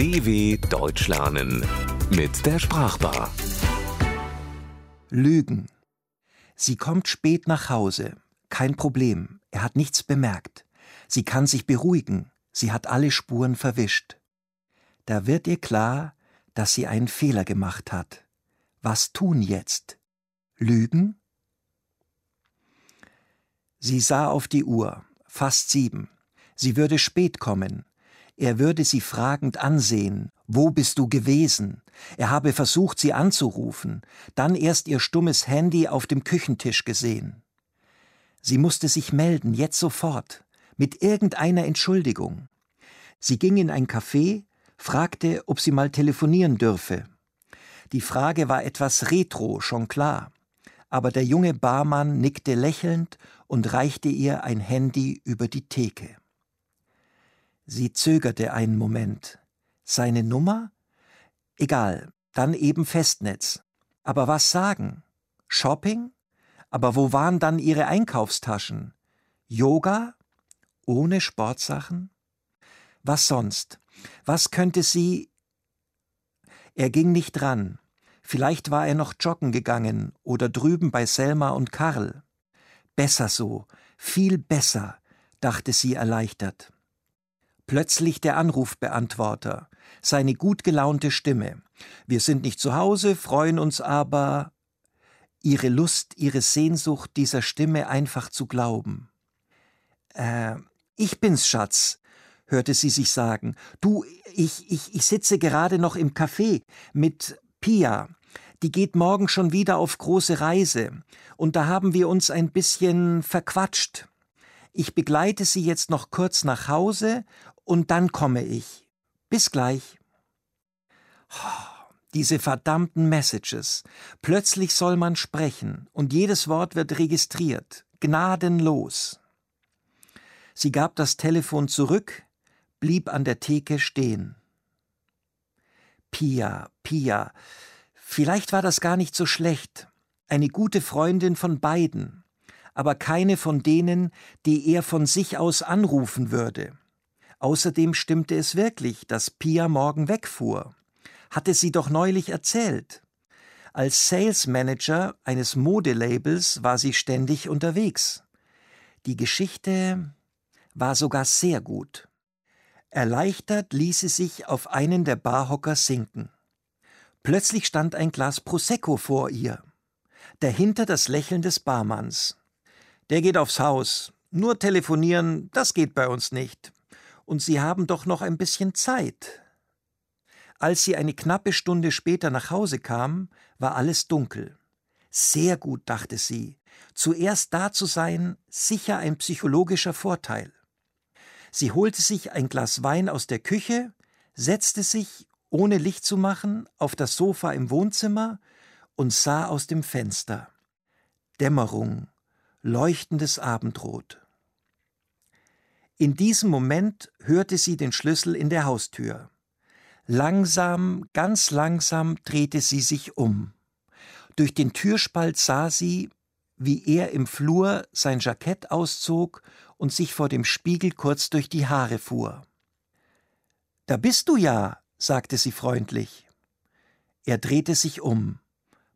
DW Deutsch lernen mit der Sprachbar. Lügen. Sie kommt spät nach Hause. Kein Problem. Er hat nichts bemerkt. Sie kann sich beruhigen. Sie hat alle Spuren verwischt. Da wird ihr klar, dass sie einen Fehler gemacht hat. Was tun jetzt? Lügen? Sie sah auf die Uhr, fast sieben. Sie würde spät kommen. Er würde sie fragend ansehen. Wo bist du gewesen? Er habe versucht, sie anzurufen, dann erst ihr stummes Handy auf dem Küchentisch gesehen. Sie musste sich melden, jetzt sofort, mit irgendeiner Entschuldigung. Sie ging in ein Café, fragte, ob sie mal telefonieren dürfe. Die Frage war etwas retro, schon klar. Aber der junge Barmann nickte lächelnd und reichte ihr ein Handy über die Theke. Sie zögerte einen Moment. Seine Nummer? Egal, dann eben Festnetz. Aber was sagen? Shopping? Aber wo waren dann ihre Einkaufstaschen? Yoga? Ohne Sportsachen? Was sonst? Was könnte sie. Er ging nicht dran. Vielleicht war er noch joggen gegangen oder drüben bei Selma und Karl. Besser so, viel besser, dachte sie erleichtert. Plötzlich der Anrufbeantworter, seine gut gelaunte Stimme. Wir sind nicht zu Hause, freuen uns aber. Ihre Lust, ihre Sehnsucht, dieser Stimme einfach zu glauben. Äh, ich bin's, Schatz, hörte sie sich sagen. Du, ich, ich, ich sitze gerade noch im Café mit Pia. Die geht morgen schon wieder auf große Reise. Und da haben wir uns ein bisschen verquatscht. Ich begleite sie jetzt noch kurz nach Hause und dann komme ich. Bis gleich. Diese verdammten Messages. Plötzlich soll man sprechen und jedes Wort wird registriert. Gnadenlos. Sie gab das Telefon zurück, blieb an der Theke stehen. Pia, Pia. Vielleicht war das gar nicht so schlecht. Eine gute Freundin von beiden, aber keine von denen, die er von sich aus anrufen würde. Außerdem stimmte es wirklich, dass Pia morgen wegfuhr. Hatte sie doch neulich erzählt. Als Sales Manager eines Modelabels war sie ständig unterwegs. Die Geschichte war sogar sehr gut. Erleichtert ließ sie sich auf einen der Barhocker sinken. Plötzlich stand ein Glas Prosecco vor ihr. Dahinter das Lächeln des Barmanns. Der geht aufs Haus. Nur telefonieren, das geht bei uns nicht und Sie haben doch noch ein bisschen Zeit. Als sie eine knappe Stunde später nach Hause kam, war alles dunkel. Sehr gut, dachte sie. Zuerst da zu sein, sicher ein psychologischer Vorteil. Sie holte sich ein Glas Wein aus der Küche, setzte sich, ohne Licht zu machen, auf das Sofa im Wohnzimmer und sah aus dem Fenster. Dämmerung, leuchtendes Abendrot. In diesem Moment hörte sie den Schlüssel in der Haustür. Langsam, ganz langsam drehte sie sich um. Durch den Türspalt sah sie, wie er im Flur sein Jackett auszog und sich vor dem Spiegel kurz durch die Haare fuhr. Da bist du ja, sagte sie freundlich. Er drehte sich um.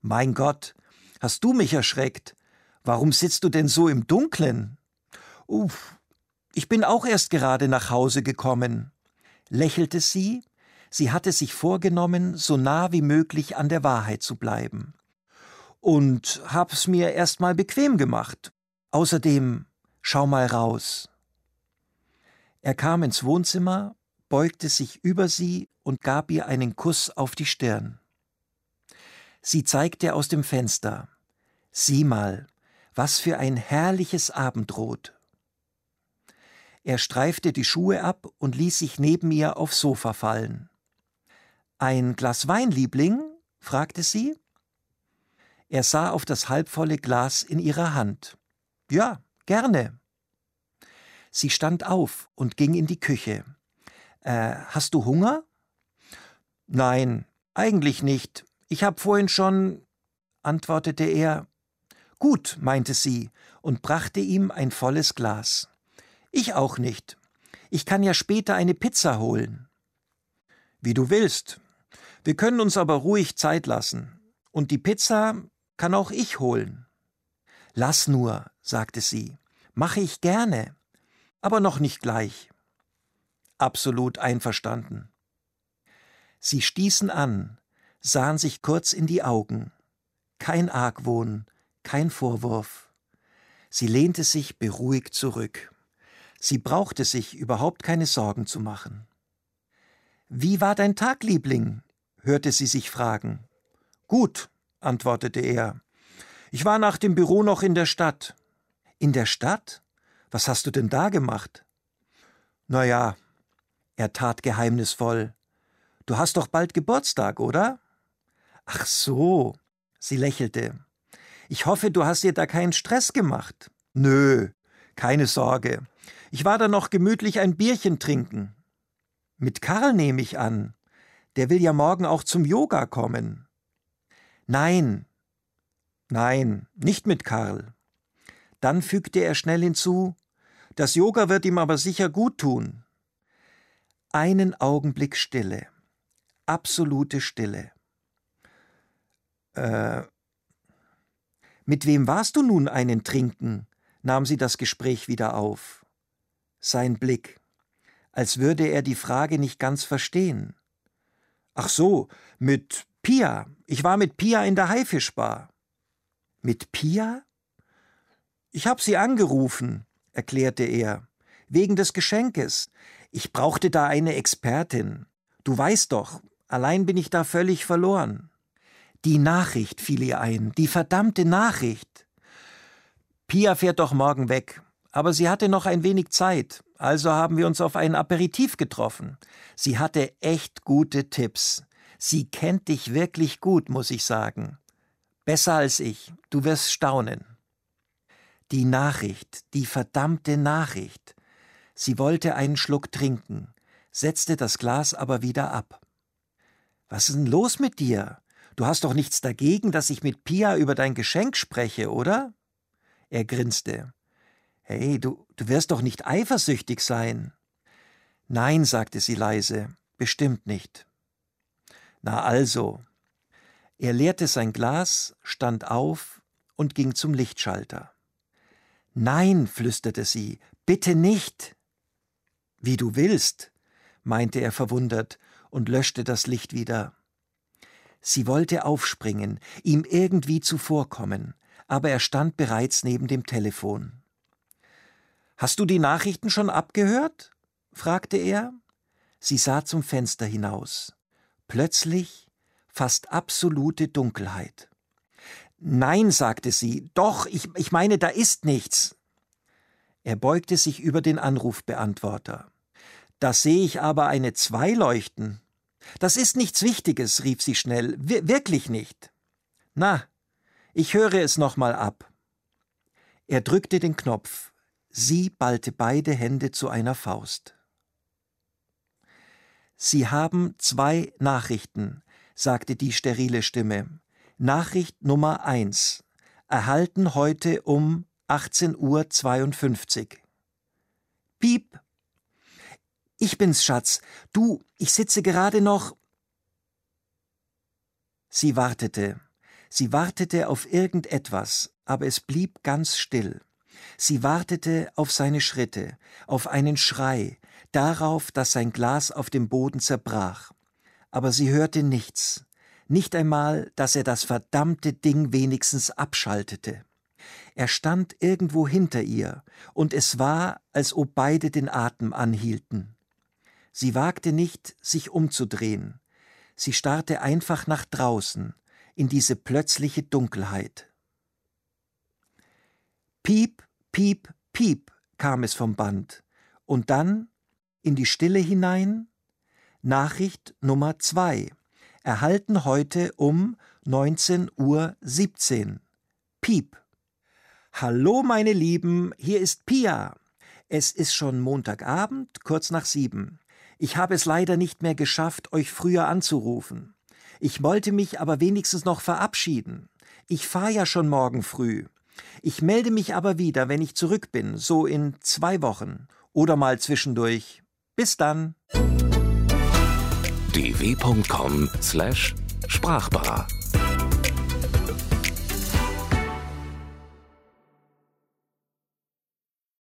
Mein Gott, hast du mich erschreckt? Warum sitzt du denn so im Dunklen? Uff, ich bin auch erst gerade nach Hause gekommen, lächelte sie, sie hatte sich vorgenommen, so nah wie möglich an der Wahrheit zu bleiben. Und hab's mir erst mal bequem gemacht. Außerdem, schau mal raus. Er kam ins Wohnzimmer, beugte sich über sie und gab ihr einen Kuss auf die Stirn. Sie zeigte aus dem Fenster. Sieh mal, was für ein herrliches Abendrot. Er streifte die Schuhe ab und ließ sich neben ihr aufs Sofa fallen. Ein Glas Wein, Liebling? fragte sie. Er sah auf das halbvolle Glas in ihrer Hand. Ja, gerne. Sie stand auf und ging in die Küche. Äh, hast du Hunger? Nein, eigentlich nicht. Ich hab vorhin schon, antwortete er. Gut, meinte sie und brachte ihm ein volles Glas. Ich auch nicht. Ich kann ja später eine Pizza holen. Wie du willst. Wir können uns aber ruhig Zeit lassen. Und die Pizza kann auch ich holen. Lass nur, sagte sie. Mache ich gerne. Aber noch nicht gleich. Absolut einverstanden. Sie stießen an, sahen sich kurz in die Augen. Kein Argwohn, kein Vorwurf. Sie lehnte sich beruhigt zurück. Sie brauchte sich überhaupt keine Sorgen zu machen. Wie war dein Tag, Liebling? hörte sie sich fragen. Gut, antwortete er. Ich war nach dem Büro noch in der Stadt. In der Stadt? Was hast du denn da gemacht? Na ja, er tat geheimnisvoll. Du hast doch bald Geburtstag, oder? Ach so, sie lächelte. Ich hoffe, du hast dir da keinen Stress gemacht. Nö, keine Sorge. Ich war da noch gemütlich ein Bierchen trinken. Mit Karl nehme ich an. Der will ja morgen auch zum Yoga kommen. Nein, nein, nicht mit Karl. Dann fügte er schnell hinzu, das Yoga wird ihm aber sicher gut tun. Einen Augenblick Stille, absolute Stille. Äh, mit wem warst du nun einen trinken? nahm sie das Gespräch wieder auf. Sein Blick, als würde er die Frage nicht ganz verstehen. Ach so, mit Pia. Ich war mit Pia in der Haifischbar. Mit Pia? Ich hab sie angerufen, erklärte er, wegen des Geschenkes. Ich brauchte da eine Expertin. Du weißt doch, allein bin ich da völlig verloren. Die Nachricht fiel ihr ein, die verdammte Nachricht. Pia fährt doch morgen weg, aber sie hatte noch ein wenig Zeit, also haben wir uns auf ein Aperitif getroffen. Sie hatte echt gute Tipps. Sie kennt dich wirklich gut, muss ich sagen. Besser als ich, du wirst staunen. Die Nachricht, die verdammte Nachricht. Sie wollte einen Schluck trinken, setzte das Glas aber wieder ab. Was ist denn los mit dir? Du hast doch nichts dagegen, dass ich mit Pia über dein Geschenk spreche, oder? Er grinste. Hey, du, du wirst doch nicht eifersüchtig sein. Nein, sagte sie leise, bestimmt nicht. Na also. Er leerte sein Glas, stand auf und ging zum Lichtschalter. Nein, flüsterte sie, bitte nicht. Wie du willst, meinte er verwundert und löschte das Licht wieder. Sie wollte aufspringen, ihm irgendwie zuvorkommen, aber er stand bereits neben dem Telefon. Hast du die Nachrichten schon abgehört? fragte er. Sie sah zum Fenster hinaus. Plötzlich fast absolute Dunkelheit. Nein, sagte sie, doch, ich, ich meine, da ist nichts. Er beugte sich über den Anrufbeantworter. Da sehe ich aber eine Zwei leuchten. Das ist nichts Wichtiges, rief sie schnell, Wir wirklich nicht. Na, ich höre es nochmal ab. Er drückte den Knopf. Sie ballte beide Hände zu einer Faust. Sie haben zwei Nachrichten, sagte die sterile Stimme. Nachricht Nummer eins. Erhalten heute um 18.52 Uhr. Piep. Ich bin's, Schatz. Du, ich sitze gerade noch. Sie wartete. Sie wartete auf irgendetwas, aber es blieb ganz still. Sie wartete auf seine Schritte, auf einen Schrei, darauf, dass sein Glas auf dem Boden zerbrach. Aber sie hörte nichts, nicht einmal, dass er das verdammte Ding wenigstens abschaltete. Er stand irgendwo hinter ihr, und es war, als ob beide den Atem anhielten. Sie wagte nicht, sich umzudrehen. Sie starrte einfach nach draußen, in diese plötzliche Dunkelheit. Piep, piep, piep kam es vom Band. Und dann in die Stille hinein Nachricht Nummer zwei. Erhalten heute um 19.17 Uhr. Piep. Hallo, meine Lieben, hier ist Pia. Es ist schon Montagabend, kurz nach sieben. Ich habe es leider nicht mehr geschafft, euch früher anzurufen. Ich wollte mich aber wenigstens noch verabschieden. Ich fahre ja schon morgen früh. Ich melde mich aber wieder, wenn ich zurück bin, so in zwei Wochen oder mal zwischendurch. Bis dann. dw.com/sprachbar